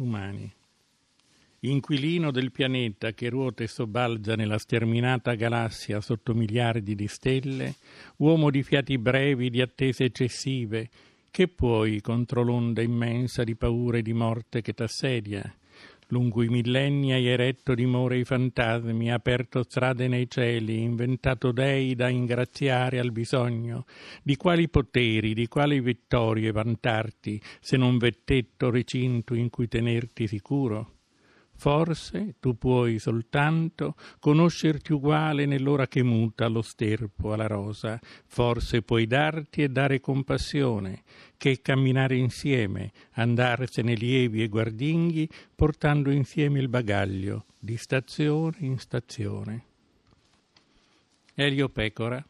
umani. Inquilino del pianeta che ruota e sobbalza nella sterminata galassia sotto miliardi di stelle, uomo di fiati brevi, di attese eccessive, che puoi contro l'onda immensa di paura e di morte che t'assedia? Lungo i millenni hai eretto dimore ai fantasmi, aperto strade nei cieli, inventato dei da ingraziare al bisogno. Di quali poteri, di quali vittorie vantarti, se non vettetto recinto in cui tenerti sicuro? Forse tu puoi soltanto conoscerti uguale nell'ora che muta lo sterpo alla rosa, forse puoi darti e dare compassione, che camminare insieme, andarsene lievi e guardinghi, portando insieme il bagaglio di stazione in stazione. Elio Pecora